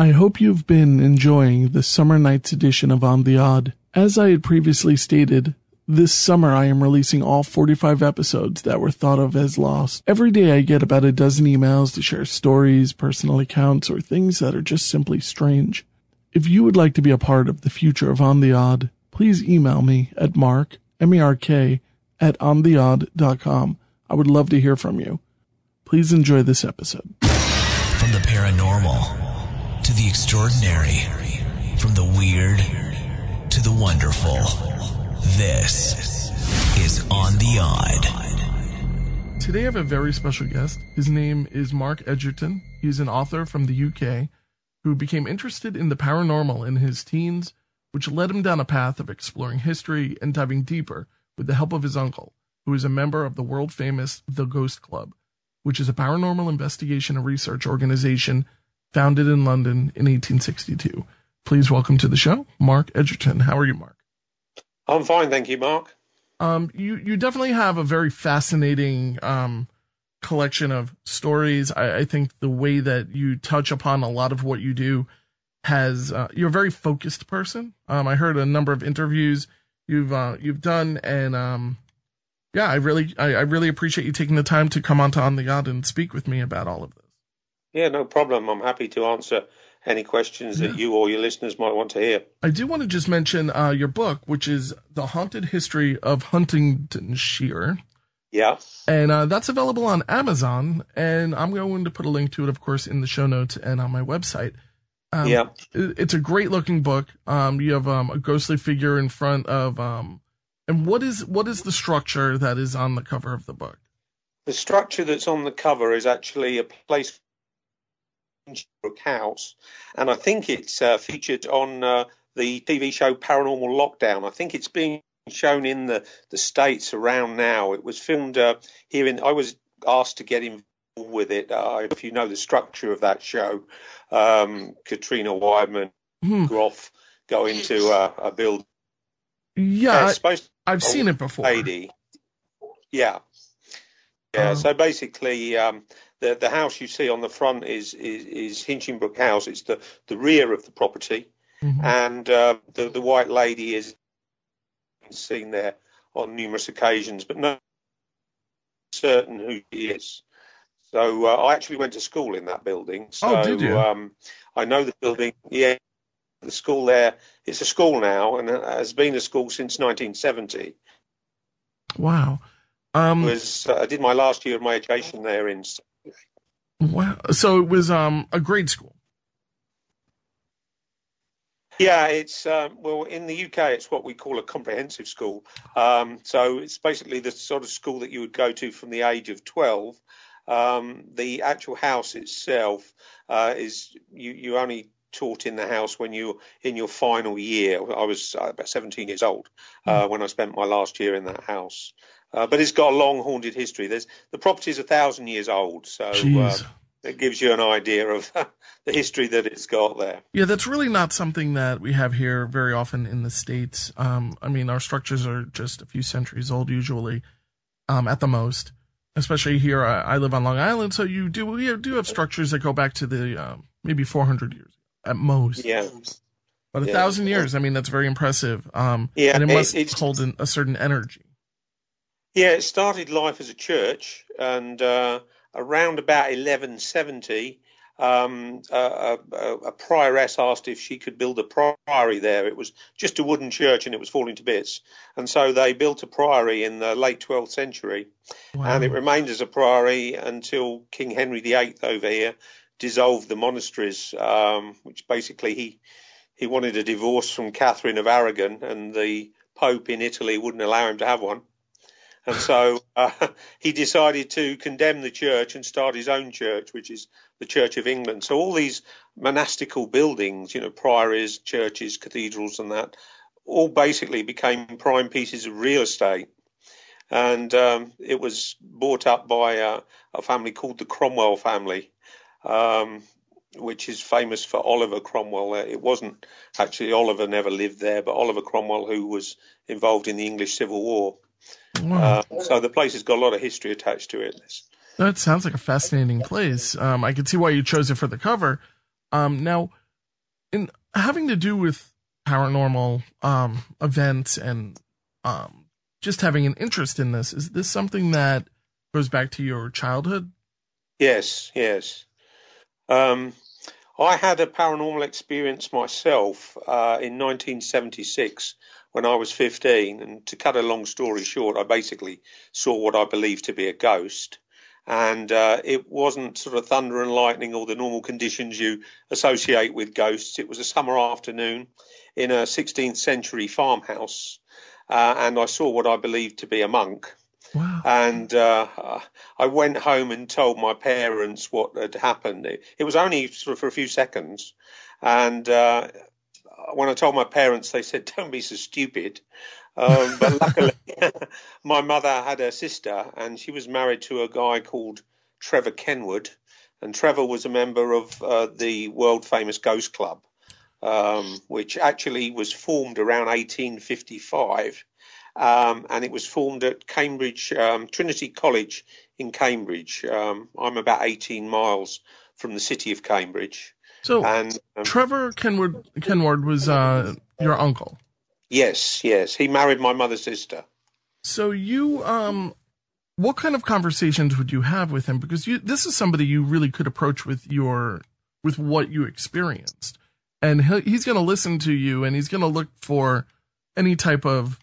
I hope you've been enjoying the summer nights edition of On the Odd. As I had previously stated, this summer I am releasing all 45 episodes that were thought of as lost. Every day I get about a dozen emails to share stories, personal accounts, or things that are just simply strange. If you would like to be a part of the future of On the Odd, please email me at mark, M-E-R-K, at ontheodd.com. I would love to hear from you. Please enjoy this episode. From the paranormal the extraordinary, from the weird to the wonderful. This is On the Odd. Today I have a very special guest. His name is Mark Egerton. He's an author from the UK who became interested in the paranormal in his teens, which led him down a path of exploring history and diving deeper with the help of his uncle, who is a member of the world famous The Ghost Club, which is a paranormal investigation and research organization founded in London in 1862. Please welcome to the show, Mark Egerton. How are you, Mark? I'm fine, thank you, Mark. Um, you you definitely have a very fascinating um, collection of stories. I, I, think the way that you touch upon a lot of what you do has uh, you're a very focused person. Um, I heard a number of interviews you've uh, you've done, and um, yeah, I really I, I, really appreciate you taking the time to come onto on the odd and speak with me about all of this. Yeah, no problem. I'm happy to answer any questions yeah. that you or your listeners might want to hear. I do want to just mention uh, your book, which is The Haunted History of Huntingdonshire. Yeah. And uh, that's available on Amazon. And I'm going to put a link to it, of course, in the show notes and on my website. Um, yeah. It's a great looking book. Um, you have um, a ghostly figure in front of. Um, and what is what is the structure that is on the cover of the book? The structure that's on the cover is actually a place Brook House, and I think it's uh, featured on uh, the TV show Paranormal Lockdown. I think it's being shown in the, the states around now. It was filmed uh, here in. I was asked to get involved with it. Uh, if you know the structure of that show, um, Katrina Weidman, hmm. Groff go into uh, a building. Yeah, I, have seen it before. Lady. Yeah. Yeah, uh, so basically, um, the the house you see on the front is is, is Hinchingbrooke House. It's the the rear of the property, mm-hmm. and uh, the the white lady is seen there on numerous occasions, but no certain who she is. So uh, I actually went to school in that building. So oh, did you? Um, I know the building. Yeah, the school there. It's a school now, and has been a school since 1970. Wow. Um, was uh, I did my last year of my education there in Wow. So it was um, a grade school. Yeah, it's um, well in the UK it's what we call a comprehensive school. Um, so it's basically the sort of school that you would go to from the age of 12. Um, the actual house itself uh, is you you only taught in the house when you're in your final year. I was uh, about 17 years old uh, mm. when I spent my last year in that house. Uh, but it's got a long haunted history. There's the property is a thousand years old, so uh, it gives you an idea of the history that it's got there. Yeah, that's really not something that we have here very often in the states. Um, I mean, our structures are just a few centuries old usually, um, at the most. Especially here, I, I, live on Long Island, so you do we do have structures that go back to the um, maybe 400 years at most. Yeah. But a yeah. thousand years, I mean, that's very impressive. Um, yeah, and it must it, hold a certain energy. Yeah, it started life as a church, and uh, around about 1170, um, a, a, a, prioress asked if she could build a priory there. It was just a wooden church and it was falling to bits. And so they built a priory in the late 12th century. Wow. And it remained as a priory until King Henry VIII over here dissolved the monasteries, um, which basically he, he wanted a divorce from Catherine of Aragon and the Pope in Italy wouldn't allow him to have one. And so uh, he decided to condemn the church and start his own church, which is the Church of England. So all these monastical buildings, you know, priories, churches, cathedrals, and that, all basically became prime pieces of real estate. And um, it was bought up by a, a, family called the Cromwell family, um, which is famous for Oliver Cromwell. It wasn't actually Oliver never lived there, but Oliver Cromwell, who was involved in the English Civil War. Wow. Uh, so the place has got a lot of history attached to it. That sounds like a fascinating place. Um, I can see why you chose it for the cover. Um, now, in having to do with paranormal um, events and um, just having an interest in this, is this something that goes back to your childhood? Yes, yes. Um, I had a paranormal experience myself uh, in 1976 when I was 15. And to cut a long story short, I basically saw what I believed to be a ghost. And uh, it wasn't sort of thunder and lightning or the normal conditions you associate with ghosts. It was a summer afternoon in a 16th century farmhouse. Uh, and I saw what I believed to be a monk. Wow. And uh, I went home and told my parents what had happened. It, it was only sort of for a few seconds. And uh, when I told my parents, they said, "Don't be so stupid." Um, but luckily, my mother had a sister, and she was married to a guy called Trevor Kenward, and Trevor was a member of uh, the world famous Ghost Club, um, which actually was formed around 1855, um, and it was formed at Cambridge um, Trinity College in Cambridge. Um, I'm about 18 miles from the city of Cambridge. So and um, Trevor Kenwood Kenward was uh, your uncle. Yes, yes, he married my mother's sister. So you, um, what kind of conversations would you have with him? Because you, this is somebody you really could approach with your, with what you experienced, and he's going to listen to you, and he's going to look for any type of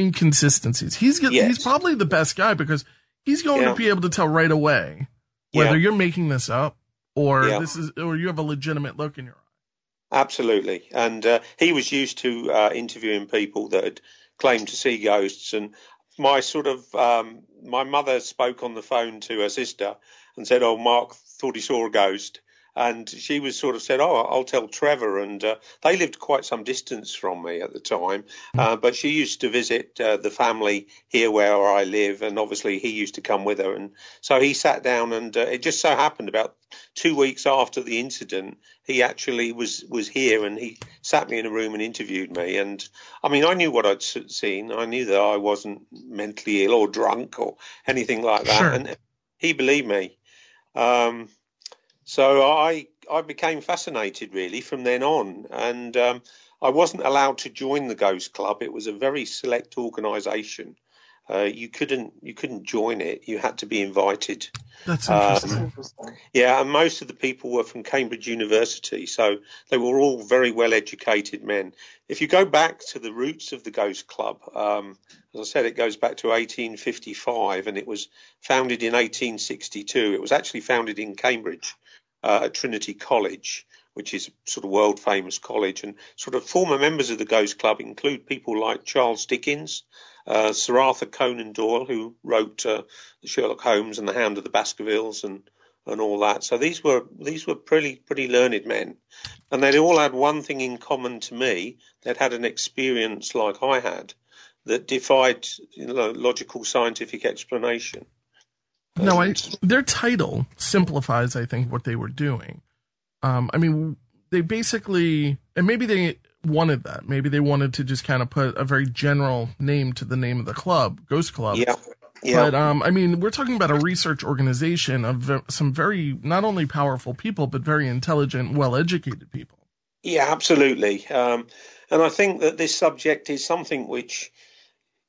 inconsistencies. He's yes. he's probably the best guy because he's going yeah. to be able to tell right away whether yeah. you're making this up or yeah. this is or you have a legitimate look in your eye. Absolutely, and uh, he was used to uh, interviewing people that had claimed to see ghosts, and my sort of um, my mother spoke on the phone to her sister and said, "Oh, Mark thought he saw a ghost," and she was sort of said, "Oh, I'll tell Trevor." And uh, they lived quite some distance from me at the time, hmm. uh, but she used to visit uh, the family here where I live, and obviously he used to come with her. And so he sat down, and uh, it just so happened about two weeks after the incident, he actually was was here, and he sat me in a room and interviewed me. And I mean, I knew what I'd seen. I knew that I wasn't mentally ill or drunk or anything like that, sure. and he believed me. Um, so I I became fascinated really from then on, and um, I wasn't allowed to join the Ghost Club. It was a very select organisation. Uh, you couldn't you couldn't join it. You had to be invited. That's interesting. Um, yeah, and most of the people were from Cambridge University, so they were all very well educated men. If you go back to the roots of the Ghost Club, um, as I said, it goes back to 1855, and it was founded in 1862. It was actually founded in Cambridge uh, at Trinity College, which is sort of world famous college. And sort of former members of the Ghost Club include people like Charles Dickens, uh, Sir Arthur Conan Doyle, who wrote uh, Sherlock Holmes and the Hound of the Baskervilles and and all that. So these were these were pretty pretty learned men, and they all had one thing in common to me: they'd had an experience like I had that defied you know, logical scientific explanation. No, I, their title simplifies, I think, what they were doing. Um, I mean, they basically, and maybe they wanted that. Maybe they wanted to just kind of put a very general name to the name of the club, Ghost Club. Yeah. Yeah. But um, I mean, we're talking about a research organization of some very not only powerful people, but very intelligent, well-educated people. Yeah, absolutely. Um, and I think that this subject is something which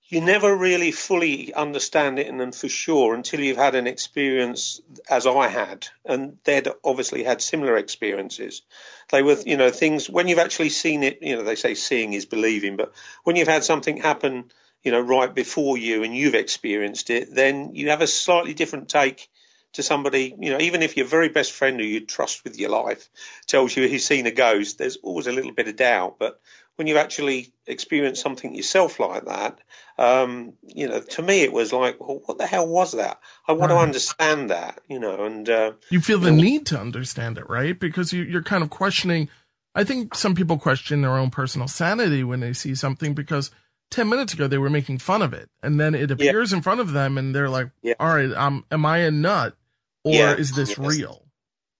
you never really fully understand it and, and for sure until you've had an experience as I had, and they'd obviously had similar experiences. They were, you know, things when you've actually seen it. You know, they say seeing is believing, but when you've had something happen, you know, right before you and you've experienced it, then you have a slightly different take to somebody, you know, even if your very best friend who you trust with your life tells you he's seen a ghost, there's always a little bit of doubt. But when you actually experience something yourself like that, um, you know, to me it was like, well, what the hell was that? I want right. to understand that, you know, and uh, you feel the you know, need to understand it, right? Because you, you're kind of questioning. I think some people question their own personal sanity when they see something because 10 minutes ago they were making fun of it and then it appears yeah. in front of them and they're like yeah. all right um am i a nut or yeah. is this yes. real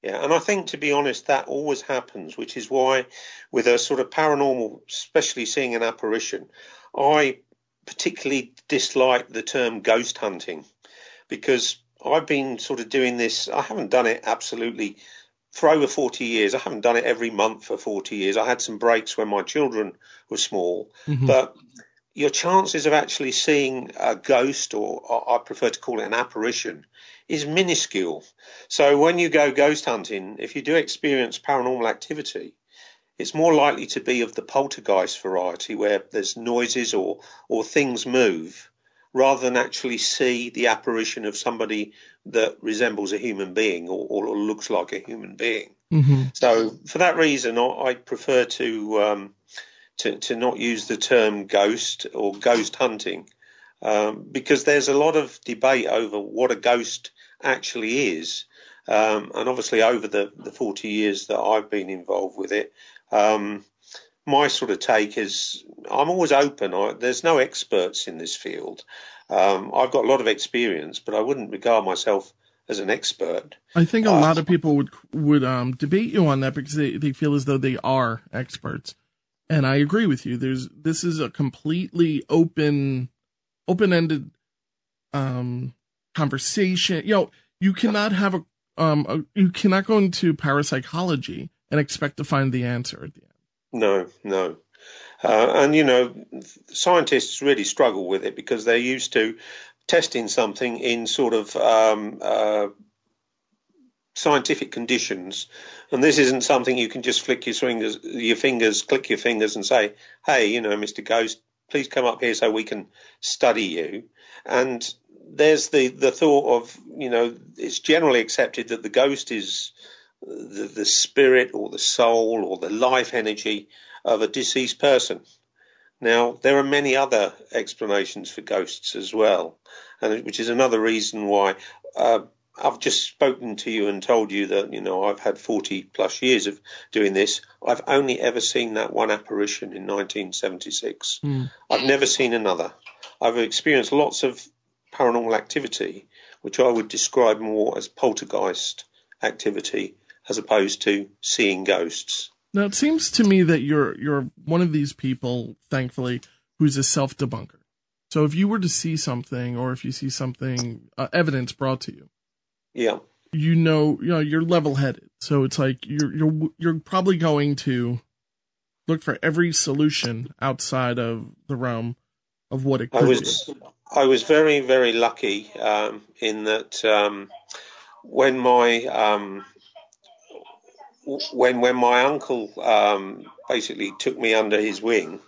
yeah and i think to be honest that always happens which is why with a sort of paranormal especially seeing an apparition i particularly dislike the term ghost hunting because i've been sort of doing this i haven't done it absolutely for over 40 years. I haven't done it every month for 40 years. I had some breaks when my children were small, mm-hmm. but your chances of actually seeing a ghost, or I prefer to call it an apparition, is minuscule. So when you go ghost hunting, if you do experience paranormal activity, it's more likely to be of the poltergeist variety where there's noises or, or things move rather than actually see the apparition of somebody that resembles a human being or, or looks like a human being. Mm-hmm. So for that reason, I, prefer to, um, to, to not use the term ghost or ghost hunting um, because there's a lot of debate over what a ghost actually is. Um, and obviously, over the, the 40 years that I've been involved with it, um, my sort of take is I'm always open. I, there's no experts in this field. Um, I've got a lot of experience, but I wouldn't regard myself as an expert. I think a uh, lot of people would would um, debate you on that because they, they feel as though they are experts, and I agree with you. There's this is a completely open open ended um, conversation. You know, you cannot have a um a, you cannot go into parapsychology and expect to find the answer at the end. No, no. Uh, and, you know, scientists really struggle with it because they're used to testing something in sort of um, uh, scientific conditions. And this isn't something you can just flick your fingers, your fingers, click your fingers and say, hey, you know, Mr. Ghost, please come up here so we can study you. And there's the, the thought of, you know, it's generally accepted that the ghost is the, the spirit or the soul or the life energy of a deceased person. Now, there are many other explanations for ghosts as well, and which is another reason why uh, I've just spoken to you and told you that you know I've had 40 plus years of doing this. I've only ever seen that one apparition in 1976. Mm. I've never seen another. I've experienced lots of paranormal activity, which I would describe more as poltergeist activity as opposed to seeing ghosts. Now it seems to me that you're you're one of these people, thankfully, who's a self debunker. So if you were to see something, or if you see something uh, evidence brought to you, yeah, you know, you know, you're level headed. So it's like you're you're you're probably going to look for every solution outside of the realm of what it could I was, be. I was very very lucky um, in that um, when my um, when when my uncle um, basically took me under his wing,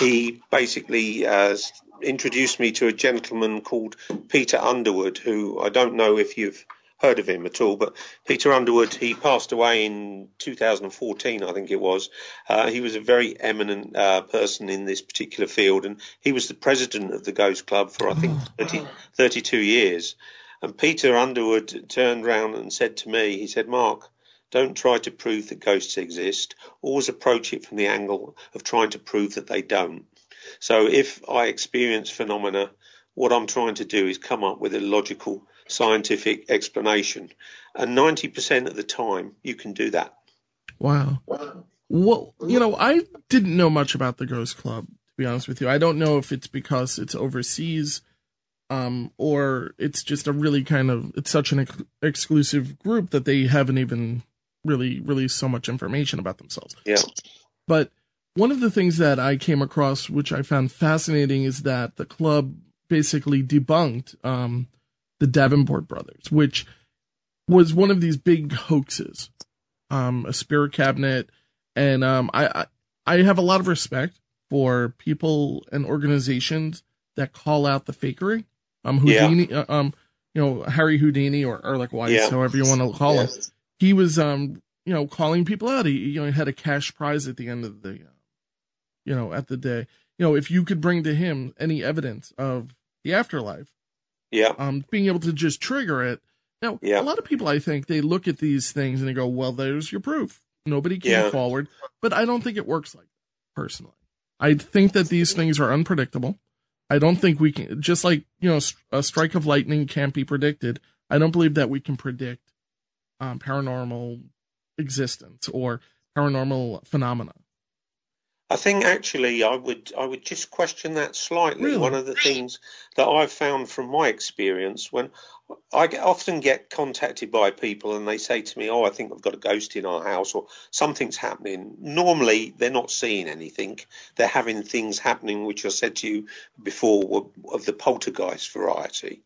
he basically uh, introduced me to a gentleman called Peter Underwood, who I don't know if you've heard of him at all, but Peter Underwood, he passed away in 2014, I think it was. Uh, he was a very eminent uh, person in this particular field, and he was the president of the Ghost Club for, I think, 30, 32 years. And Peter Underwood turned round and said to me, he said, Mark, don't try to prove that ghosts exist. Always approach it from the angle of trying to prove that they don't. So if I experience phenomena, what I'm trying to do is come up with a logical scientific explanation. And 90% of the time, you can do that. Wow. Well, you know, I didn't know much about the Ghost Club, to be honest with you. I don't know if it's because it's overseas um, or it's just a really kind of, it's such an ex- exclusive group that they haven't even really release so much information about themselves. Yeah. But one of the things that I came across, which I found fascinating, is that the club basically debunked um, the Davenport brothers, which was one of these big hoaxes, um, a spirit cabinet, and um, I, I have a lot of respect for people and organizations that call out the fakery. Um, Houdini, yeah. uh, um, you know Harry Houdini or Ehrich Weiss, yeah. however you want to call him he was um you know calling people out. He you know he had a cash prize at the end of the uh, you know at the day. You know if you could bring to him any evidence of the afterlife, yeah, um, being able to just trigger it. Now yeah. a lot of people I think they look at these things and they go, well, there's your proof. Nobody came yeah. forward, but I don't think it works like that personally. I think that these things are unpredictable. I don't think we can, just like, you know, a strike of lightning can't be predicted. I don't believe that we can predict um, paranormal existence or paranormal phenomena. I think actually I would I would just question that slightly. Really? One of the things that I've found from my experience when I get, often get contacted by people and they say to me, "Oh, I think I've got a ghost in our house or something's happening." Normally, they're not seeing anything; they're having things happening, which I said to you before were of the poltergeist variety.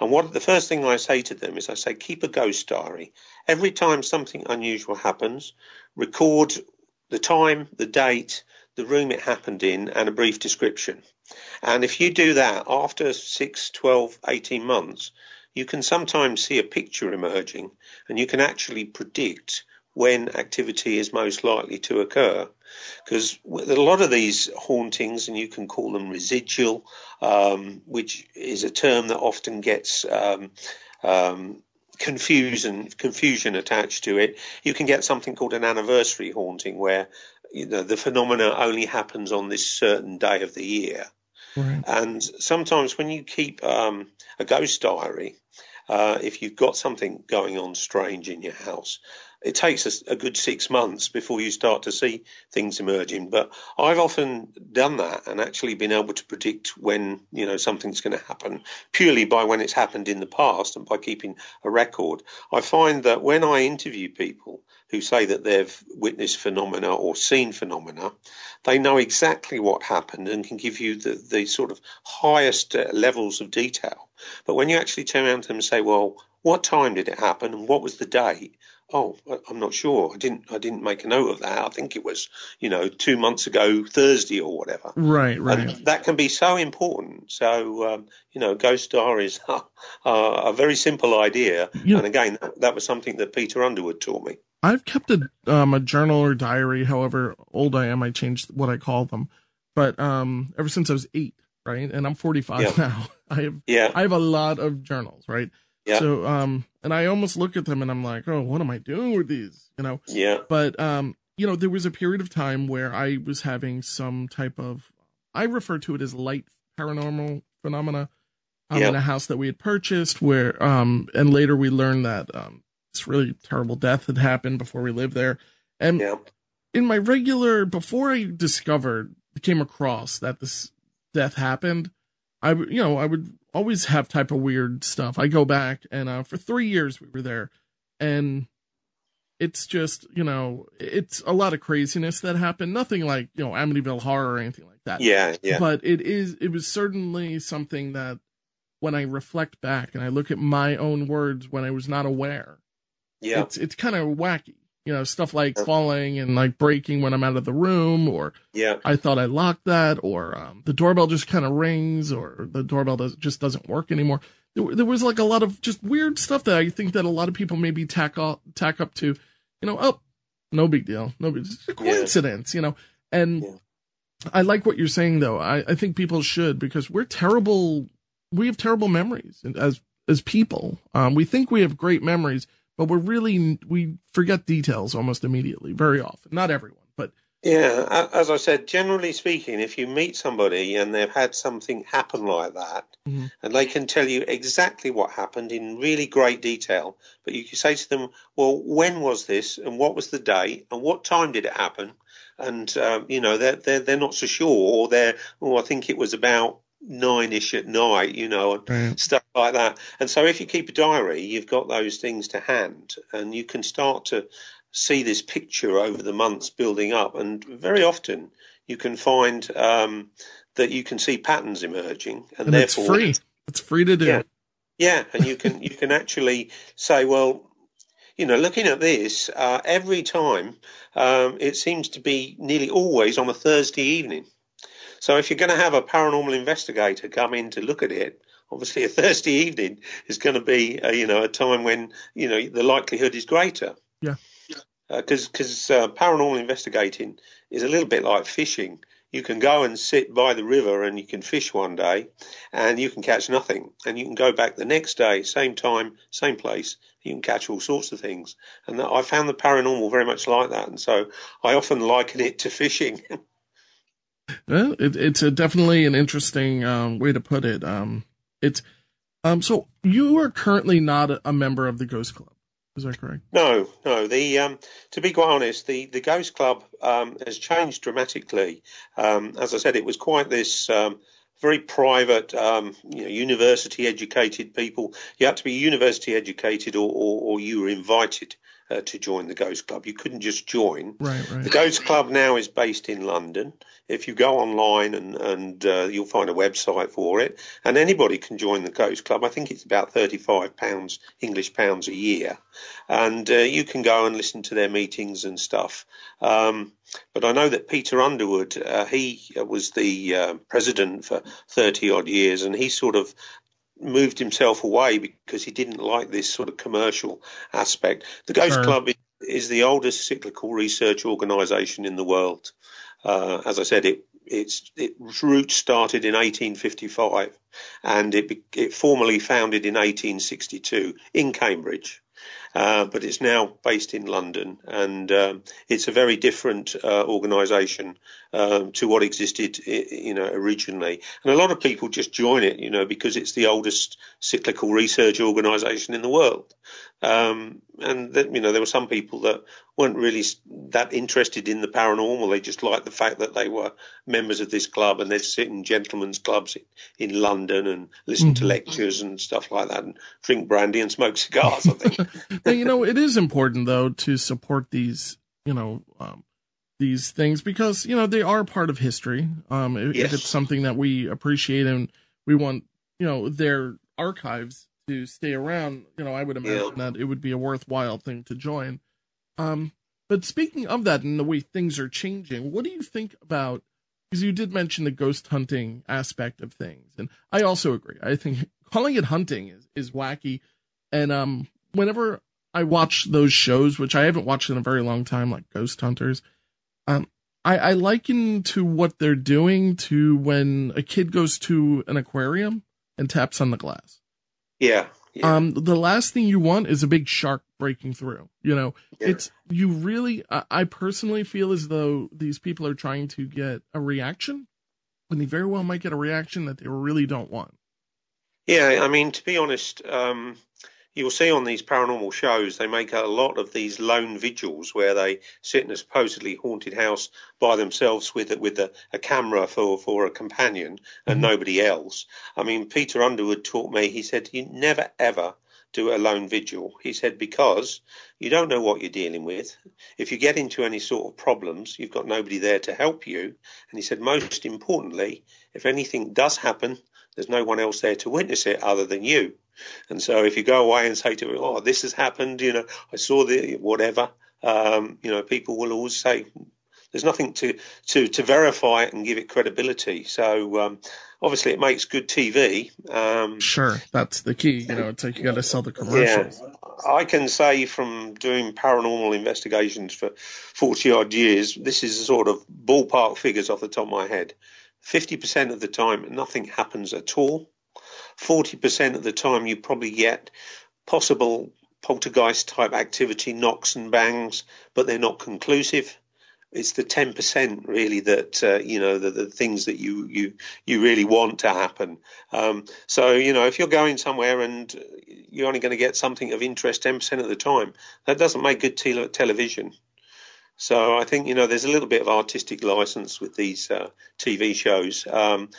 And what the first thing I say to them is, I say, keep a ghost diary. Every time something unusual happens, record the time, the date, the room it happened in, and a brief description. And if you do that after 6, 12, 18 months, you can sometimes see a picture emerging and you can actually predict when activity is most likely to occur. Because a lot of these hauntings, and you can call them residual, um, which is a term that often gets um, um, confusion confusion attached to it. You can get something called an anniversary haunting, where you know the phenomena only happens on this certain day of the year. Right. And sometimes when you keep um, a ghost diary, uh, if you've got something going on strange in your house, it takes a, a, good six months before you start to see things emerging. But I've often done that and actually been able to predict when you know something's going to happen purely by when it's happened in the past and by keeping a record. I find that when I interview people who say that they've witnessed phenomena or seen phenomena, they know exactly what happened and can give you the, the sort of highest uh, levels of detail. But when you actually turn around to them and say, well, what time did it happen and what was the date? Oh, I'm not sure. I didn't. I didn't make a note of that. I think it was, you know, two months ago, Thursday or whatever. Right, right. And that can be so important. So, um, you know, ghost diaries are, are a very simple idea. You- and again, that, that was something that Peter Underwood taught me. I've kept a um a journal or diary, however old I am, I changed what I call them. But um ever since I was eight, right? And I'm 45 Yeah. now. I have Yeah, I have a lot of journals, right? Yeah. So um and I almost look at them and I'm like, oh, what am I doing with these? You know. yeah, But um, you know, there was a period of time where I was having some type of I refer to it as light paranormal phenomena um, Yeah. in a house that we had purchased where um and later we learned that um this really terrible death had happened before we lived there. And yeah, in my regular before I discovered came across that this death happened, I you know I would always have type of weird stuff. I go back and uh, for three years we were there, and it's just you know it's a lot of craziness that happened. Nothing like you know Amityville horror or anything like that. yeah, yeah, But it is it was certainly something that when I reflect back and I look at my own words when I was not aware, yeah, it's it's kind of wacky. You know, stuff like Yeah. falling and like breaking when I'm out of the room, or yeah, I thought I locked that, or um, the doorbell just kind of rings, or the doorbell does, just doesn't work anymore. There, there was like a lot of just weird stuff that I think that a lot of people maybe tack off, tack up to, you know, oh, no big deal, no big, it's a coincidence, you know. And Yeah. I like what you're saying though. I, I think people should because we're terrible. We have terrible memories as as people. Um, we think we have great memories, but we're really we forget details almost immediately, very often. Not everyone, but yeah. As I said, generally speaking, if you meet somebody and they've had something happen like that, Mhm. and they can tell you exactly what happened in really great detail, but you can say to them, "Well, when was this, and what was the date, and what time did it happen?" And um, you know, they're they're they're not so sure, or they're, "Oh, I think it was about nine-ish at night," you know, and Right. stuff like that. And so, if you keep a diary, you've got those things to hand, and you can start to see this picture over the months building up. And very often, you can find um, that you can see patterns emerging, and, and it's therefore, free. It's free to do. Yeah. yeah, and you can you can actually say, well, you know, looking at this, uh, every time um, it seems to be nearly always on a Thursday evening. So if you're going to have a paranormal investigator come in to look at it, obviously a Thursday evening is going to be, uh, you know, a time when you know the likelihood is greater. Yeah. Because because uh, paranormal investigating is a little bit like fishing. You can go and sit by the river and you can fish one day, and you can catch nothing, and you can go back the next day, same time, same place. You can catch all sorts of things, and I found the paranormal very much like that, and so I often liken it to fishing. Well, it, it's a definitely an interesting um, way to put it. Um, it's um, so you are currently not a, member of the Ghost Club. Is that correct? No, no. The um, to be quite honest, the the Ghost Club um, has changed dramatically. Um, as I said, it was quite this very private, um, you know, university educated people. You had to be university educated, or, or, or you were invited uh, to join the Ghost Club. You couldn't just join. Right, right. The Ghost Club now is based in London. If you go online and, and uh, you'll find a website for it, and anybody can join the Ghost Club. I think it's about thirty-five pounds English pounds a year, and uh, you can go and listen to their meetings and stuff. Um, but I know that Peter Underwood, uh, he was the uh, president for thirty odd years, and he sort of moved himself away because he didn't like this sort of commercial aspect. The Ghost Sure. Club is, is the oldest psychical research organisation in the world. Uh, as I said, it its its roots started in 1855, and it it formally founded in 1862 in Cambridge. Uh, but it's now based in London, and um, it's a very different uh, organisation um, to what existed, you know, originally. And a lot of people just join it, you know, because it's the oldest psychical research organisation in the world. Um, and that, you know, there were some people that weren't really that interested in the paranormal. They just liked the fact that they were members of this club and they'd sit in gentlemen's clubs in, in London and listen to lectures and stuff like that and drink brandy and smoke cigars, I think. You know, it is important though to support these, you know, um, these things because you know they are part of history. Um, if, Yes. if it's something that we appreciate and we want, you know, their archives to stay around, you know, I would imagine that it would be a worthwhile thing to join. Um, but speaking of that and the way things are changing, what do you think about? Because you did mention the ghost hunting aspect of things, and I also agree. I think calling it hunting is is wacky, and um, whenever I watch those shows, which I haven't watched in a very long time, like Ghost Hunters, um, I, I liken to what they're doing to when a kid goes to an aquarium and taps on the glass. Yeah. yeah. Um, the last thing you want is a big shark breaking through. You know, Yeah. it's you really. I, I personally feel as though these people are trying to get a reaction, when they very well might get a reaction that they really don't want. Yeah, I mean, to be honest, um, you'll see on these paranormal shows, they make a lot of these lone vigils where they sit in a supposedly haunted house by themselves with a, with a, a camera for, for a companion and mm-hmm. nobody else. I mean, Peter Underwood taught me, he said, you never ever do a lone vigil. He said, because you don't know what you're dealing with. If you get into any sort of problems, you've got nobody there to help you. And he said, most importantly, if anything does happen, there's no one else there to witness it other than you. And so if you go away and say to me, oh, this has happened, you know, I saw the whatever, um, you know, people will always say, there's nothing to, to, to verify it and give it credibility. So um, obviously it makes good TV. Um, Sure, that's the key. You know, it's like you got to sell the commercials. Yeah, I can say from doing paranormal investigations for 40 odd years, this is sort of ballpark figures off the top of my head. 50% of the time, nothing happens at all. 40% of the time, you probably get possible poltergeist type activity, knocks and bangs, but they're not conclusive. It's the 10% really that, uh, you know, the, the things that you, you, you really want to happen. Um, so, you know, if you're going somewhere and you're only going to get something of interest 10% of the time, that doesn't make good tele- television. So I think, you know, there's a little bit of artistic license with these uh, TV shows. Um,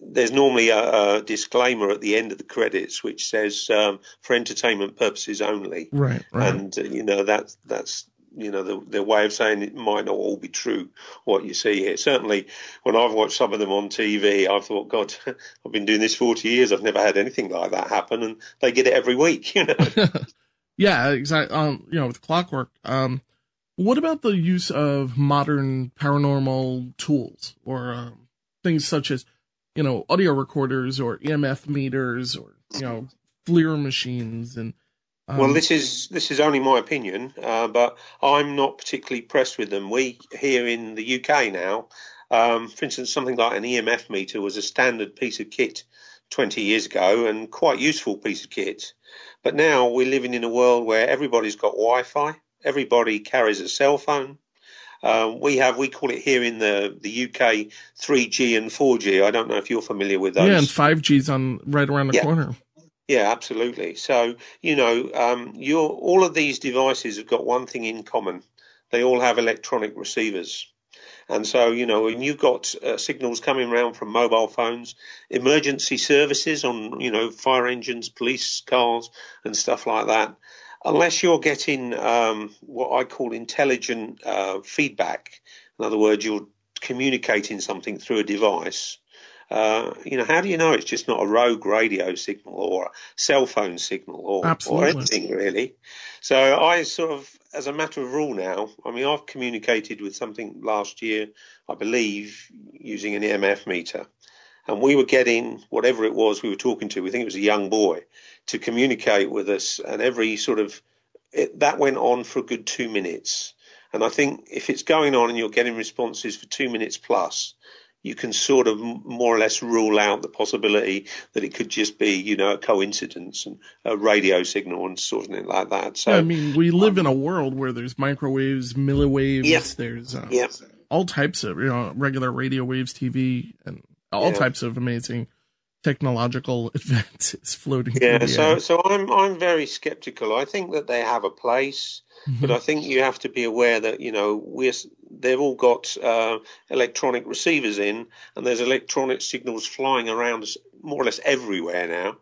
there's normally a, a disclaimer at the end of the credits which says um, for entertainment purposes only. Right, right. And, uh, you know, that's, that's, you know, the, their way of saying it might not all be true, what you see here. Certainly, when I've watched some of them on TV, I've thought, God, I've been doing this 40 years. I've never had anything like that happen. And they get it every week, you know. yeah, exactly. Um, you know, with clockwork. Um, what about the use of modern paranormal tools or um, things such as, you know, audio recorders or EMF meters or you know, FLIR machines and. Um, Well, this is this is only my opinion, uh, but I'm not particularly pressed with them. We here in the UK now, um, for instance, something like an EMF meter was a standard piece of kit 20 years ago and quite useful piece of kit. But now we're living in a world where everybody's got Wi-Fi, everybody carries a cell phone. Um, we have we call it here in the the UK 3G and 4G. I don't know if you're familiar with those. yeah, and five G's on right around the Yeah. corner. Yeah, absolutely. So, you know, um, you're, all of these devices have got one thing in common. They all have electronic receivers. And so, you know, when you've got uh, signals coming around from mobile phones, emergency services on, you know, fire engines, police cars, and stuff like that, unless you're getting um, what I call intelligent uh, feedback, in other words, you're communicating something through a device. Uh, you know, how do you know it's just not a rogue radio signal or a cell phone signal or, or anything really? So I sort of as a matter of rule now, I mean, I've communicated with something last year, I believe, using an EMF meter. And we were getting whatever it was we were talking to, we think it was a young boy, to communicate with us. And every sort of, it, that went on for a good two minutes. And I think if it's going on and you're getting responses for two minutes plus, you can sort of more or less rule out the possibility that it could just be, you know, a coincidence and a radio signal and sort of like that. So, I mean, we live in a world where there's microwaves, milliwaves, yeah. there's uh, yeah. all types of, you know, regular radio waves, TV, and all yeah. types of amazing technological advances floating. Yeah, so so I'm I'm very skeptical. I think that they have a place. Mm-hmm. But I think you have to be aware that you know we're they've all got uh, electronic receivers in, and there's electronic signals flying around more or less everywhere now.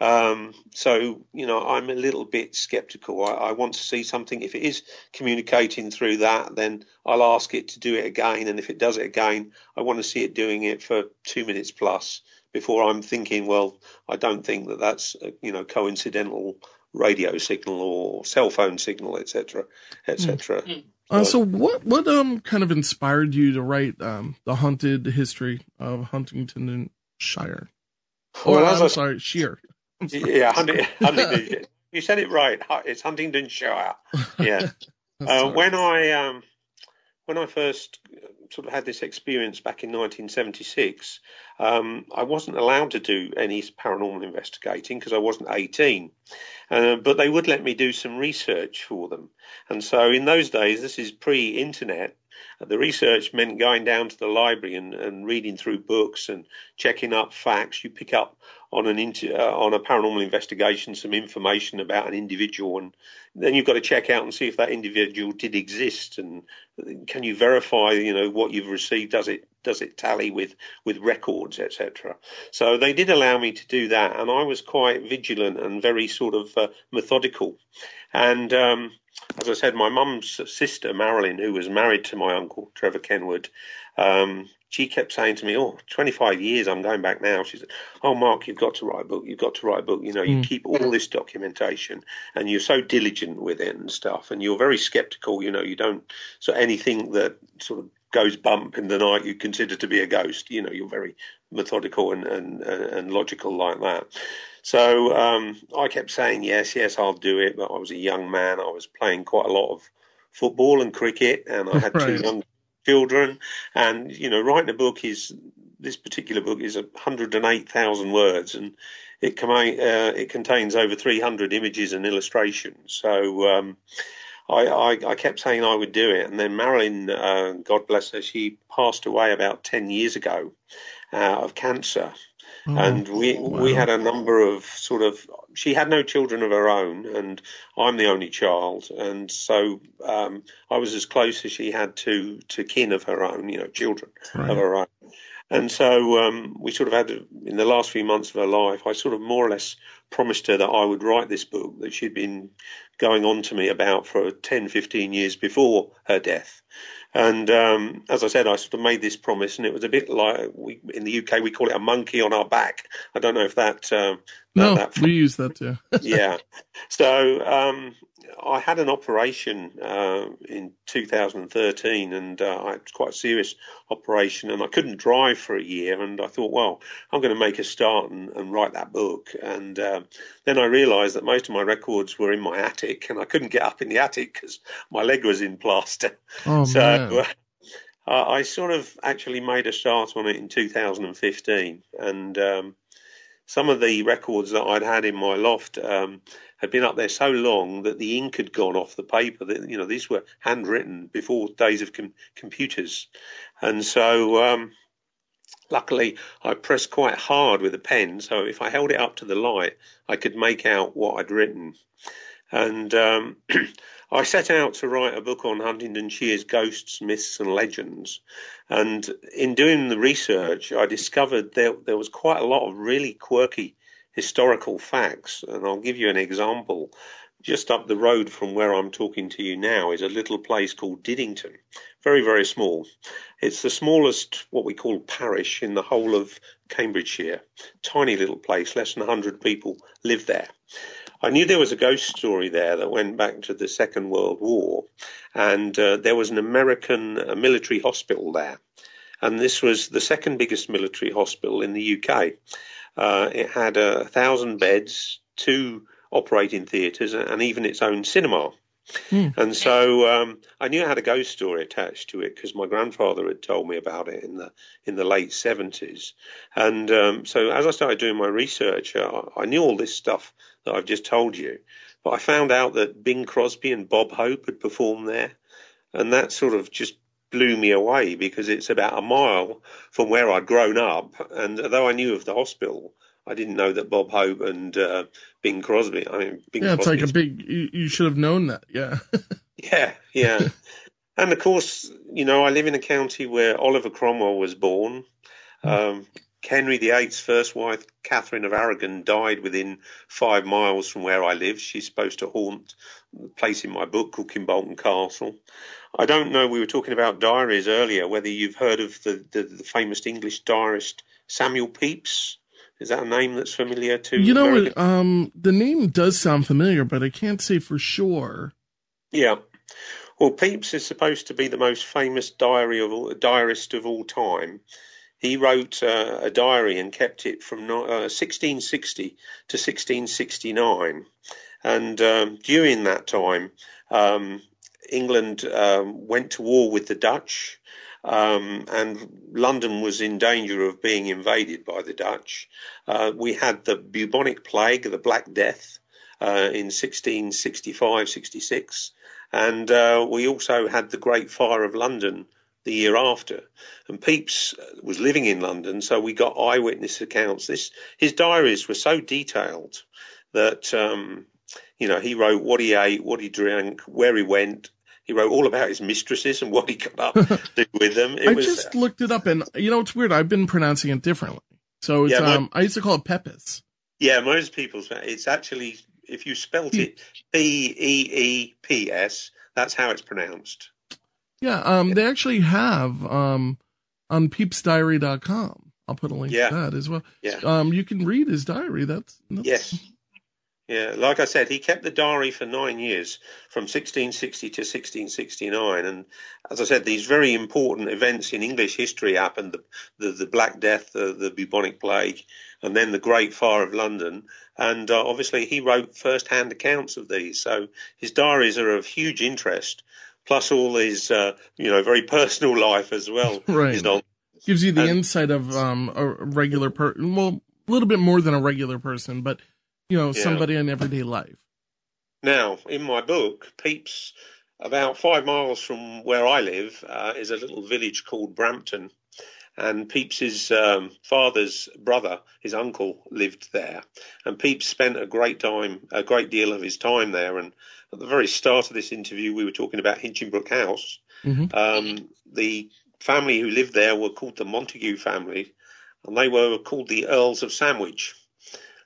Um, so you know I'm a little bit skeptical. I, I, want to see something. If it is communicating through that, then I'll ask it to do it again. And if it does it again, I want to see it doing it for two minutes plus before I'm thinking, well, I don't think that that's you know coincidental radio signal or cell phone signal, etc., etc. Mm. Uh, so, what what um kind of inspired you to write um the haunted history of Huntingdon Shire? Or well, I'm sorry, Sheer. Yeah, Huntingdon. you said it right. It's Huntingdonshire. Yeah. uh, when I um when I first sort of had this experience back in 1976, um, I wasn't allowed to do any paranormal investigating because I wasn't 18. Uh, but they would let me do some research for them. And so in those days, this is pre internet, the research meant going down to the library and, and reading through books and checking up facts. You pick up on an inter, uh, on a paranormal investigation some information about an individual, and then you've got to check out and see if that individual did exist, and can you verify, you know, what you've received? Does it does it tally with with records, etc. So they did allow me to do that, and I was quite vigilant and very sort of uh, methodical. And um, as I said, my mum's sister Marilyn, who was married to my uncle Trevor Kenward, um, she kept saying to me, "Oh, 25 years, I'm going back now." She said, "Oh, Mark, you've got to write a book. You've got to write a book. You know, you mm. keep all this documentation, and you're so diligent with it and stuff, and you're very skeptical. You know, you don't so anything that sort of goes bump in the night you consider to be a ghost. You know, you're very methodical and and, and logical like that." So um, I kept saying yes, yes, I'll do it. But I was a young man. I was playing quite a lot of football and cricket, and I had right. two young children. And you know, writing a book is this particular book is 108,000 words, and it, com- uh, it contains over 300 images and illustrations. So um, I, I, I, kept saying I would do it, and then Marilyn, uh, God bless her, she passed away about 10 years ago uh, of cancer. Oh, and we wow. we had a number of sort of she had no children of her own and I'm the only child and so um, I was as close as she had to to kin of her own you know children right. of her own and so um, we sort of had in the last few months of her life I sort of more or less promised her that I would write this book that she'd been going on to me about for 10 15 years before her death and um, as I said, I sort of made this promise, and it was a bit like we in the UK we call it a monkey on our back. I don't know if that. Um, no, that, we use that too. yeah. So um, I had an operation uh, in 2013, and uh, I had quite a serious operation, and I couldn't drive for a year. And I thought, well, I'm going to make a start and, and write that book. And uh, then I realised that most of my records were in my attic, and I couldn't get up in the attic because my leg was in plaster. Oh, so man. I sort of actually made a start on it in 2015, and um, some of the records that I'd had in my loft um, had been up there so long that the ink had gone off the paper. That you know these were handwritten before days of com- computers, and so um, Luckily, I pressed quite hard with the pen, so if I held it up to the light, I could make out what I'd written. And um, I set out to write a book on Huntingdonshire's ghosts, myths, and legends. And in doing the research, I discovered there, there was quite a lot of really quirky historical facts. And I'll give you an example. Just up the road from where I'm talking to you now is a little place called Diddington. Very, very small. It's the smallest, what we call parish in the whole of Cambridgeshire. Tiny little place, less than 100 people live there. I knew there was a ghost story there that went back to the Second World War, and uh, there was an American uh, military hospital there. And this was the second biggest military hospital in the UK. Uh, it had a thousand beds, two operating theatres, and even its own cinema. Mm. And so um, I knew it had a ghost story attached to it because my grandfather had told me about it in the in the late seventies. And um, so as I started doing my research, uh, I knew all this stuff that I've just told you. But I found out that Bing Crosby and Bob Hope had performed there, and that sort of just blew me away because it's about a mile from where I'd grown up. And although I knew of the hospital, I didn't know that Bob Hope and uh, Bing Crosby. I mean, Bing yeah, it's like a big. You, you, should have known that. Yeah. yeah, yeah. and of course, you know, I live in a county where Oliver Cromwell was born. Hmm. Um, Henry VIII's first wife, Catherine of Aragon, died within five miles from where I live. She's supposed to haunt the place in my book called Kimbolton Castle. I don't know. We were talking about diaries earlier. Whether you've heard of the, the, the famous English diarist Samuel Pepys. Is that a name that's familiar to you? know, um, the name does sound familiar, but I can't say for sure. Yeah. Well, Pepys is supposed to be the most famous diary of all, diarist of all time. He wrote uh, a diary and kept it from uh, 1660 to 1669, and um, during that time, um, England um, went to war with the Dutch. Um, and London was in danger of being invaded by the Dutch. Uh, we had the bubonic plague, the Black Death, uh, in 1665 66, and uh, we also had the Great Fire of London the year after. And Pepys was living in London, so we got eyewitness accounts. This his diaries were so detailed that um, you know he wrote what he ate, what he drank, where he went, he wrote all about his mistresses and what he got up to with them. It I was, just looked it up, and you know it's weird. I've been pronouncing it differently. So it's yeah, um, I used to call it Pepis. Yeah, most people's. It's actually if you spelt it P E E P S, that's how it's pronounced. Yeah, um, they actually have um on pepysdiary.com. I'll put a link yeah. to that as well. Yeah. Um, you can read his diary. That's, that's yes. Yeah, like I said, he kept the diary for nine years, from 1660 to 1669. And as I said, these very important events in English history happened the, the, the Black Death, the, the, bubonic plague, and then the Great Fire of London. And uh, obviously, he wrote first hand accounts of these. So his diaries are of huge interest, plus all his, uh, you know, very personal life as well. right. Gives you the and, insight of um, a regular person. Well, a little bit more than a regular person, but you know, yeah. somebody in everyday life. Now, in my book, Pepys, about five miles from where I live, uh, is a little village called Brampton. And Pepys's um, father's brother, his uncle, lived there. And Pepys spent a great time, a great deal of his time there. And at the very start of this interview, we were talking about Hinchingbrooke House. Mm-hmm. Um, the family who lived there were called the Montagu family, and they were called the Earls of Sandwich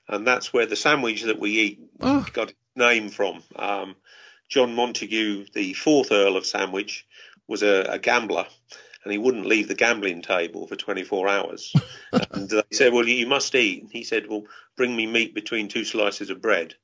and that's where the sandwich that we eat oh. got its name from. Um, John Montagu, the fourth Earl of Sandwich, was a, a, gambler, and he wouldn't leave the gambling table for 24 hours. and they said, "Well, you must eat." And he said, "Well, bring me meat between two slices of bread."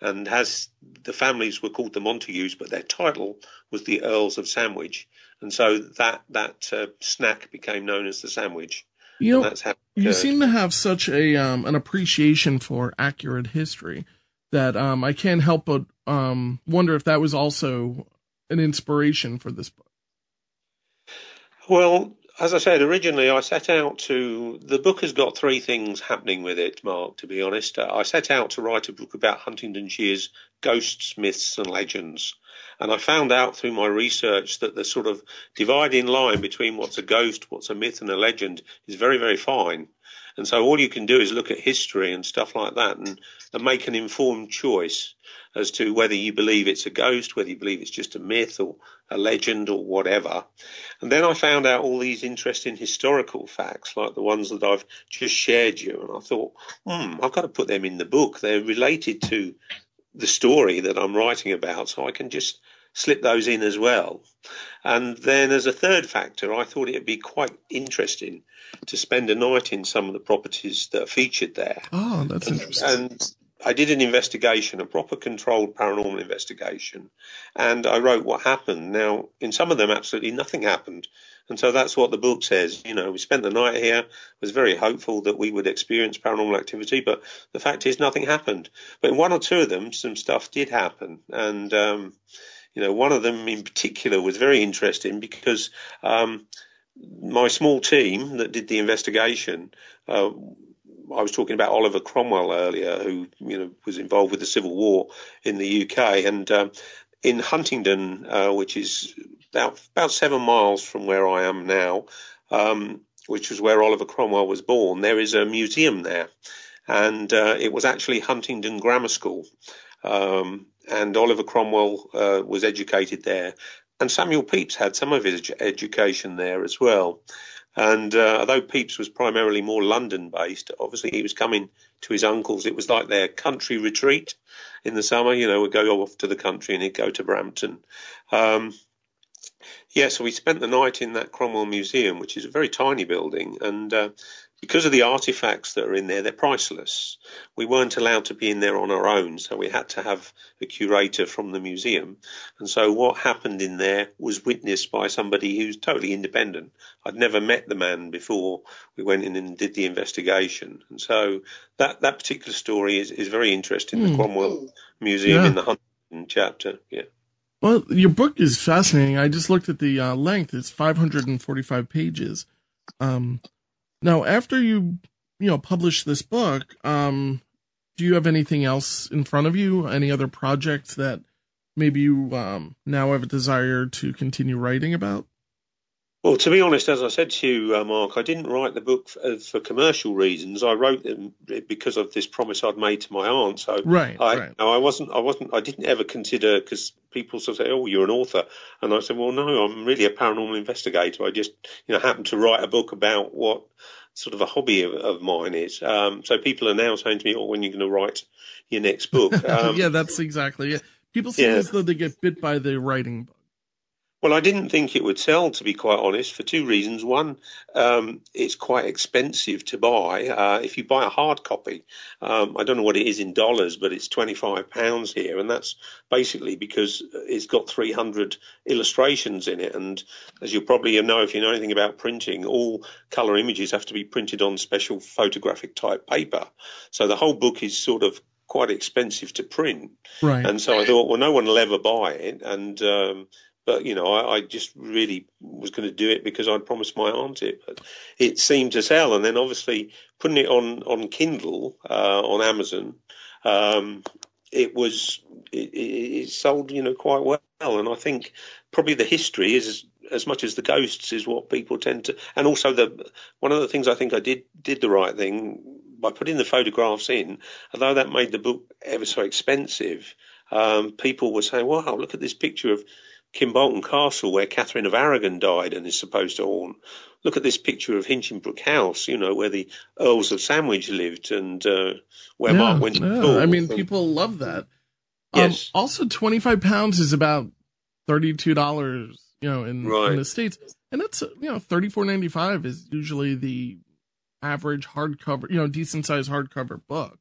And as the families were called the Montagus, but their title was the Earls of Sandwich, and so that that uh, snack became known as the sandwich. You know, you seem to have such a um, an appreciation for accurate history that um, I can't help but um, wonder if that was also an inspiration for this book. Well, as I said originally, I set out to. The book has got three things happening with it, Mark. To be honest, I set out to write a book about Huntingdonshire's ghosts, myths, and legends, And I found out through my research that the sort of dividing line between what's a ghost, what's a myth, and a legend is very, very fine. And so all you can do is look at history and stuff like that and, and make an informed choice as to whether you believe it's a ghost, whether you believe it's just a myth or a legend or whatever. And then I found out all these interesting historical facts, like the ones that I've just shared you. And I thought, hmm, I've got to put them in the book. They're related to the story that I'm writing about, so I can just slip those in as well. And then as a third factor, I thought it'd be quite interesting to spend a night in some of the properties that are featured there. Oh, that's interesting. And I did an investigation, a proper controlled paranormal investigation, and I wrote what happened. Now, in some of them, absolutely nothing happened. And so that's what the book says. You know, we spent the night here, was very hopeful that we would experience paranormal activity, but the fact is nothing happened. But in one or two of them, some stuff did happen. And, um, you know, one of them in particular was very interesting because um, my small team that did the investigation, uh, I was talking about Oliver Cromwell earlier, who you know was involved with the Civil War in the UK, and um, in Huntingdon, uh, which is about about seven miles from where I am now, um, which was where Oliver Cromwell was born. There is a museum there, and uh, it was actually Huntingdon Grammar School. Um, and Oliver Cromwell uh, was educated there, and Samuel Pepys had some of his education there as well. And uh, although Pepys was primarily more London based, obviously he was coming to his uncle's. It was like their country retreat in the summer. You know, we'd go off to the country and he'd go to Brampton. Um, yeah, so we spent the night in that Cromwell Museum, which is a very tiny building, and uh, because of the artifacts that are in there, they're priceless. We weren't allowed to be in there on our own, so we had to have a curator from the museum. And so what happened in there was witnessed by somebody who's totally independent. I'd never met the man before we went in and did the investigation. And so that, that particular story is, is very interesting. Mm. The hmm. Cromwell Museum yeah. in the Huntingdon chapter. Yeah. Well, your book is fascinating. I just looked at the uh, length. It's 545 pages. Um, now, after you, you know, publish this book, um, do you have anything else in front of you? Any other projects that maybe you um, now have a desire to continue writing about? Well, to be honest, as I said to you, uh, Mark, I didn't write the book for, uh, for, commercial reasons. I wrote them because of this promise I'd made to my aunt. So, right, I, right. No, I wasn't, I wasn't, I didn't ever consider because people sort of say, "Oh, you're an author," and I said, "Well, no, I'm really a paranormal investigator. I just, you know, happened to write a book about what sort of a hobby of, of mine is. Um, so people are now saying to me, "Oh, when are you going to write your next book?" Um, yeah, that's exactly it. People seem yeah. as though they get bit by the writing bug. Well, I didn't think it would sell, to be quite honest, for two reasons. One, um, it's quite expensive to buy. Uh, if you buy a hard copy, um, I don't know what it is in dollars, but it's £25 here. And that's basically because it's got 300 illustrations in it. And as you probably know, if you know anything about printing, all colour images have to be printed on special photographic type paper. So the whole book is sort of quite expensive to print. Right. And so I thought, well, no one will ever buy it. And, um, but you know, I, I just really was going to do it because I'd promised my aunt it. But it seemed to sell, and then obviously putting it on on Kindle uh, on Amazon, um, it was it, it, sold you know quite well, and I think probably the history is as much as the ghosts is what people tend to, and also the one of the things I think I did did the right thing by putting the photographs in, although that made the book ever so expensive. Um, people were saying, "Wow, look at this picture of." Kimbolton Castle, where Catherine of Aragon died and is supposed to haunt. Look at this picture of Hinchingbrooke House, you know, where the Earls of Sandwich lived and uh, where yeah, Mark went to yeah. school. I mean, people love that. Yes. Um, also, 25 pounds is about $32, you know, in, right. in the States. And that's, you know, 34.95 is usually the average hardcover, you know, decent sized hardcover book.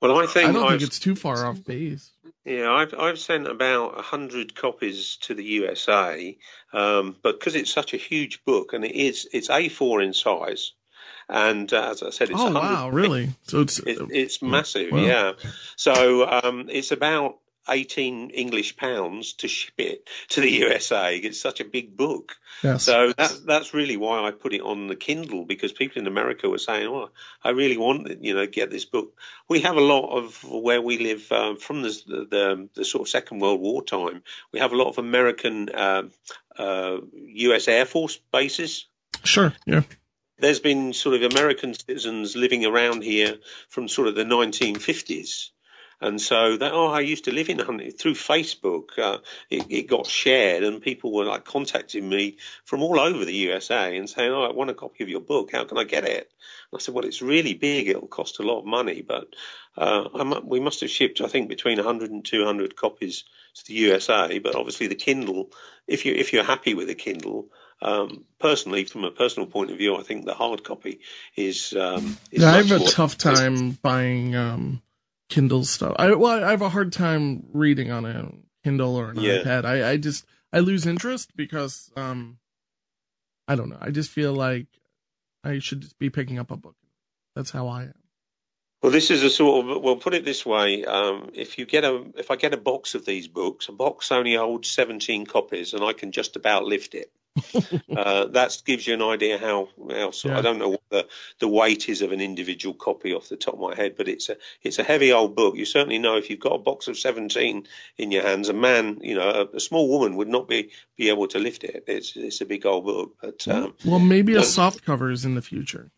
Well, I think I don't I've, think it's too far off base. Yeah, I've I've sent about hundred copies to the USA, um, but because it's such a huge book and it is it's A4 in size, and uh, as I said, it's oh wow, really? So it's it, it's massive, wow. yeah. So um, it's about 18 English pounds to ship it to the USA. It's such a big book. Yes. So that, that's really why I put it on the Kindle because people in America were saying, "Oh, I really want you know get this book." We have a lot of where we live um, from the, the, the sort of Second World War time. We have a lot of American uh, uh, U.S. Air Force bases. Sure. Yeah. There's been sort of American citizens living around here from sort of the 1950s and so that, oh, I used to live in Huntingdon through Facebook. Uh, it, it, got shared, and people were like contacting me from all over the USA and saying, "Oh, I want a copy of your book. How can I get it?" And I said, "Well, it's really big. It'll cost a lot of money, but uh, we must have shipped, I think, between 100 and 200 copies to the USA. But obviously, the Kindle, if you if you're happy with the Kindle." Um, personally, from a personal point of view, I think the hard copy is. Um, is yeah, I have a tough time buying um, Kindle stuff. I well, I have a hard time reading on a Kindle or an yeah. iPad. I, I just I lose interest because um I don't know. I just feel like I should just be picking up a book. That's how I am. Well, this is a sort of well, put it this way: um, if you get a if I get a box of these books, a box only holds seventeen copies, and I can just about lift it. uh, that gives you an idea how, how yeah. I don't know what the, the weight is of an individual copy off the top of my head, but it's a it's a heavy old book. You certainly know if you've got a box of seventeen in your hands, a man, you know, a, a small woman would not be be able to lift it. It's it's a big old book. But um, well, maybe a soft cover is in the future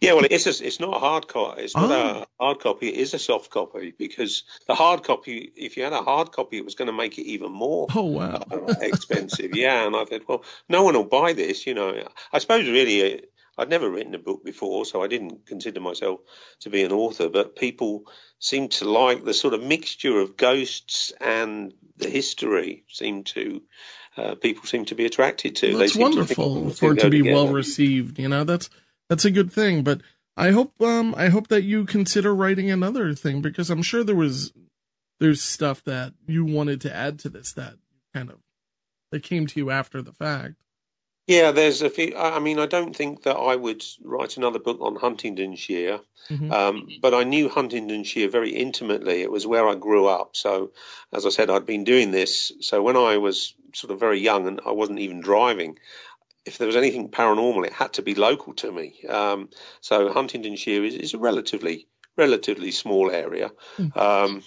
yeah, well, it's a, it's not a hard copy. It's not oh. a hard copy. It is a soft copy because the hard copy, if you had a hard copy, it was going to make it even more. Oh wow, expensive. yeah, and I thought, well, no one will buy this. You know, I suppose really, uh, I'd never written a book before, so I didn't consider myself to be an author. But people seem to like the sort of mixture of ghosts and the history. Seem to uh, people seem to be attracted to. Well, that's wonderful to for it to be together. well received. You know, that's that's a good thing. But I hope um I hope that you consider writing another thing because I'm sure there was there's stuff that you wanted to add to this that kind of that came to you after the fact. Yeah, there's a few. I mean, I don't think that I would write another book on Huntingdonshire, mm-hmm. um, but I knew Huntingdonshire very intimately. It was where I grew up. So, as I said, I'd been doing this. So when I was sort of very young and I wasn't even driving, if there was anything paranormal, it had to be local to me. Um, so Huntingdonshire is, is, a relatively relatively small area, mm. um,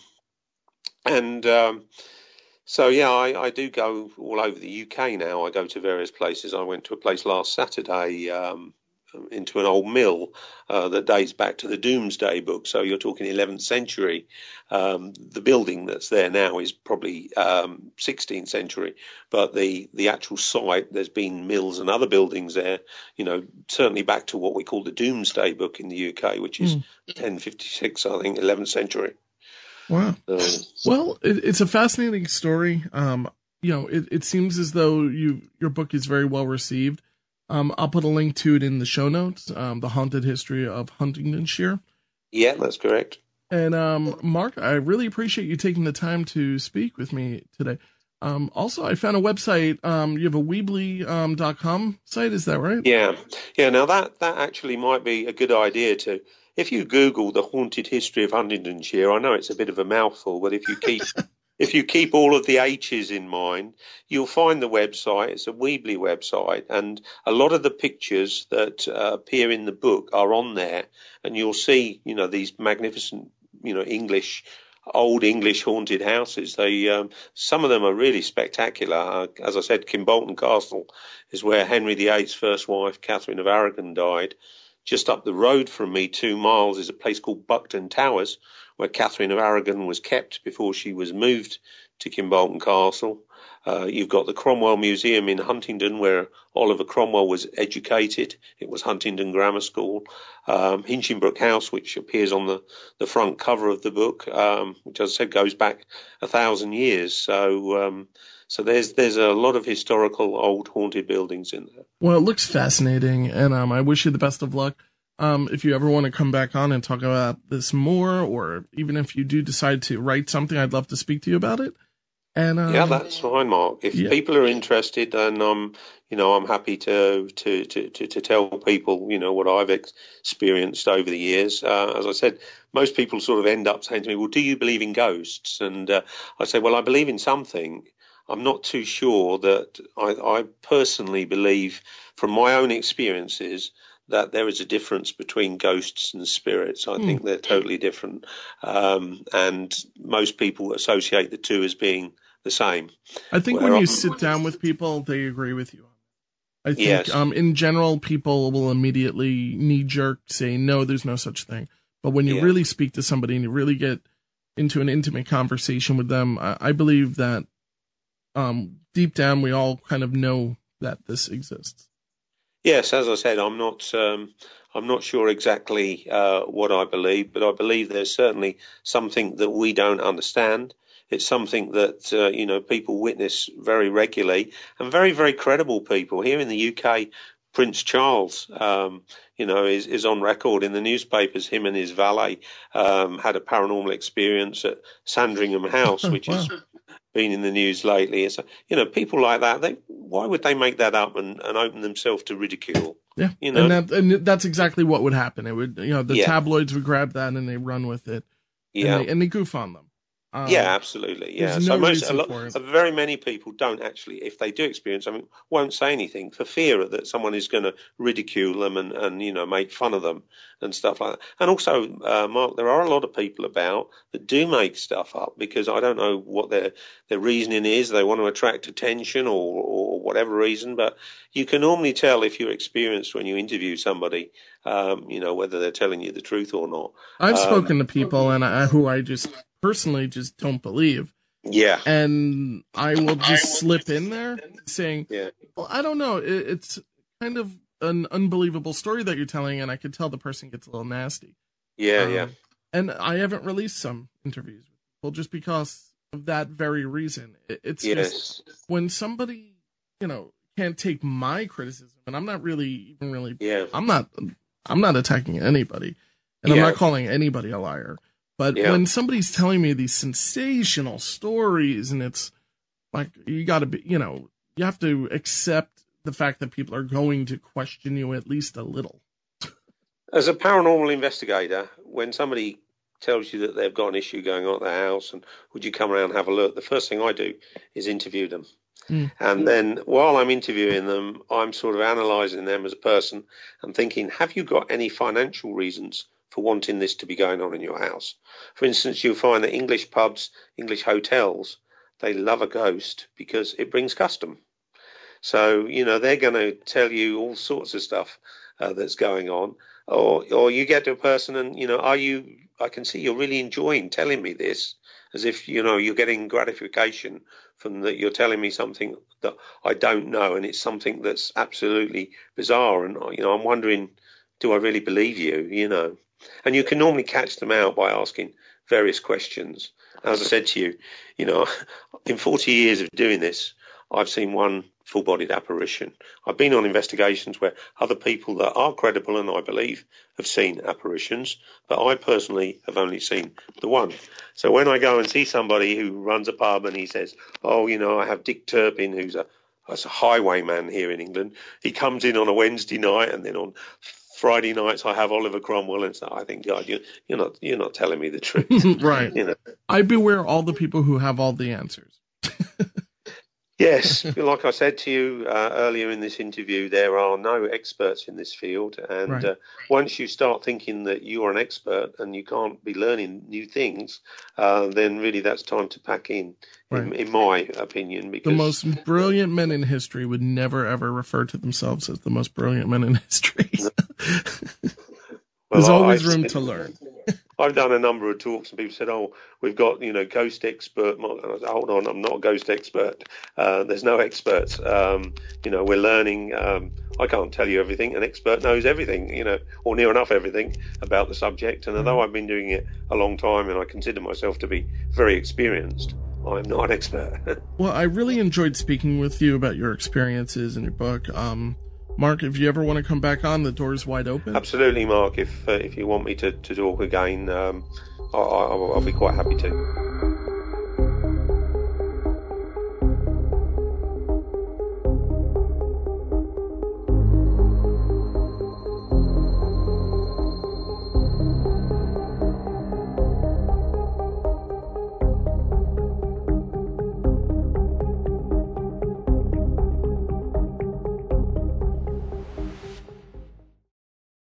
and um, so yeah, I, I, do go all over the UK now. I go to various places. I went to a place last Saturday um, into an old mill uh, that dates back to the Domesday Book. So you're talking 11th century. Um, the building that's there now is probably um, 16th century, but the the actual site there's been mills and other buildings there. You know, certainly back to what we call the Domesday Book in the UK, which is mm. 1056, I think, 11th century. Wow. well, it, it's a fascinating story. Um, you know, it, it seems as though you your book is very well received. Um, I'll put a link to it in the show notes. Um, the haunted history of Huntingdonshire. Yeah, that's correct. And um, Mark, I really appreciate you taking the time to speak with me today. Um, also, I found a website. Um, you have a Weebly.com um, site, is that right? Yeah, yeah. Now that that actually might be a good idea to. If you Google the haunted history of Huntingdonshire, I know it's a bit of a mouthful, but if you keep if you keep all of the H's in mind, you'll find the website. It's a Weebly website, and a lot of the pictures that uh, appear in the book are on there, and you'll see, you know, these magnificent, you know, English, old English haunted houses. They, um, some of them are really spectacular. Uh, as I said, Kimbolton Castle is where Henry VIII's first wife, Catherine of Aragon, died. Just up the road from me, two miles, is a place called Buckden Towers where Catherine of Aragon was kept before she was moved to Kimbolton Castle. Uh, you've got the Cromwell Museum in Huntingdon, where Oliver Cromwell was educated. It was Huntingdon Grammar School. Um, Hinchingbrooke House, which appears on the, the front cover of the book, um, which, as I said, goes back a thousand years. So, um, so there's there's a lot of historical old haunted buildings in there. Well, it looks fascinating, and um, I wish you the best of luck. Um, if you ever want to come back on and talk about this more, or even if you do decide to write something, I'd love to speak to you about it. And um, yeah, that's fine, Mark. If yeah. people are interested, then I'm, you know, I'm happy to to to to, to tell people, you know, what I've experienced over the years. Uh, as I said, most people sort of end up saying to me, "Well, do you believe in ghosts?" And uh, I say, "Well, I believe in something." I'm not too sure that I, I personally believe, from my own experiences, that there is a difference between ghosts and spirits. I mm. think they're totally different, um, and most people associate the two as being the same. I think when you sit down with people, they agree with you. I think yes. um, in general, people will immediately knee jerk say, no, there's no such thing. But when you yeah. really speak to somebody and you really get into an intimate conversation with them, I, I believe that um, deep down we all kind of know that this exists. Yes, as I said, I'm not. Um, I'm not sure exactly uh, what I believe, but I believe there's certainly something that we don't understand. It's something that uh, you know people witness very regularly, and very, very credible people here in the UK. Prince Charles, um, you know, is, is on record in the newspapers. Him and his valet um, had a paranormal experience at Sandringham House, which wow. is been in the news lately. So, you know, people like that, they why would they make that up and, and open themselves to ridicule? Yeah, you know, and, that, and that's exactly what would happen. It would, you know, the yeah. tabloids would grab that and they run with it. Yeah, and they, and they goof on them. Um, yeah, absolutely. Yeah. So most, a lot, very many people don't actually, if they do experience something, won't say anything for fear that someone is going to ridicule them and, and, you know, make fun of them and stuff like that. And also, uh, Mark, there are a lot of people about that do make stuff up because I don't know what their, their reasoning is. They want to attract attention or, or whatever reason, but you can normally tell if you're experienced when you interview somebody, um, you know, whether they're telling you the truth or not. I've um, spoken to people and I, who I just personally just don't believe. Yeah. And I will just slip in there saying, yeah. well, I don't know. It, it's kind of an unbelievable story that you're telling, and I could tell the person gets a little nasty. Yeah, um, yeah. And I haven't released some interviews with people just because of that very reason. It's yes. just when somebody, you know, can't take my criticism, and I'm not really even really, yeah. I'm not, I'm not attacking anybody, and yeah. I'm not calling anybody a liar. But yeah. when somebody's telling me these sensational stories and it's like, you got to be, you know, you have to accept the fact that people are going to question you at least a little. As a paranormal investigator, when somebody tells you that they've got an issue going on at their house and would you come around and have a look, the first thing I do is interview them. Mm. And then while I'm interviewing them, I'm sort of analysing them as a person and thinking, have you got any financial reasons for wanting this to be going on in your house. For instance, you'll find that English pubs, English hotels, they love a ghost because it brings custom. So, you know, they're going to tell you all sorts of stuff uh, that's going on. Or, or you get to a person and, you know, are you, I can see you're really enjoying telling me this as if, you know, you're getting gratification from that you're telling me something that I don't know and it's something that's absolutely bizarre. And, you know, I'm wondering, do I really believe you, you know? And you can normally catch them out by asking various questions. As I said to you, you know, in 40 years of doing this, I've seen one full bodied apparition. I've been on investigations where other people that are credible and I believe have seen apparitions, but I personally have only seen the one. So when I go and see somebody who runs a pub and he says, Oh, you know, I have Dick Turpin, who's a, that's a highwayman here in England. He comes in on a Wednesday night and then on Friday nights I have Oliver Cromwell and so I think God you you're not you're not telling me the truth. right. You know. I beware all the people who have all the answers. yes, like I said to you uh, earlier in this interview, there are no experts in this field, and right. uh, once you start thinking that you are an expert and you can't be learning new things, uh, then really that's time to pack in. Right. In, in, my opinion, because the most brilliant men in history would never ever refer to themselves as the most brilliant men in history. There's well, always room to learn. I've done a number of talks and people said, "Oh, we've got you know ghost expert." And I said, "Hold on, I'm not a ghost expert. Uh, there's no experts. Um, you know, we're learning. Um, I can't tell you everything. An expert knows everything, you know, or near enough everything about the subject. And although I've been doing it a long time and I consider myself to be very experienced, I'm not an expert." well, I really enjoyed speaking with you about your experiences and your book. Um, Mark, if you ever want to come back on, the door's wide open. Absolutely, Mark. If uh, if you want me to, to talk again, um, I, will be quite happy to.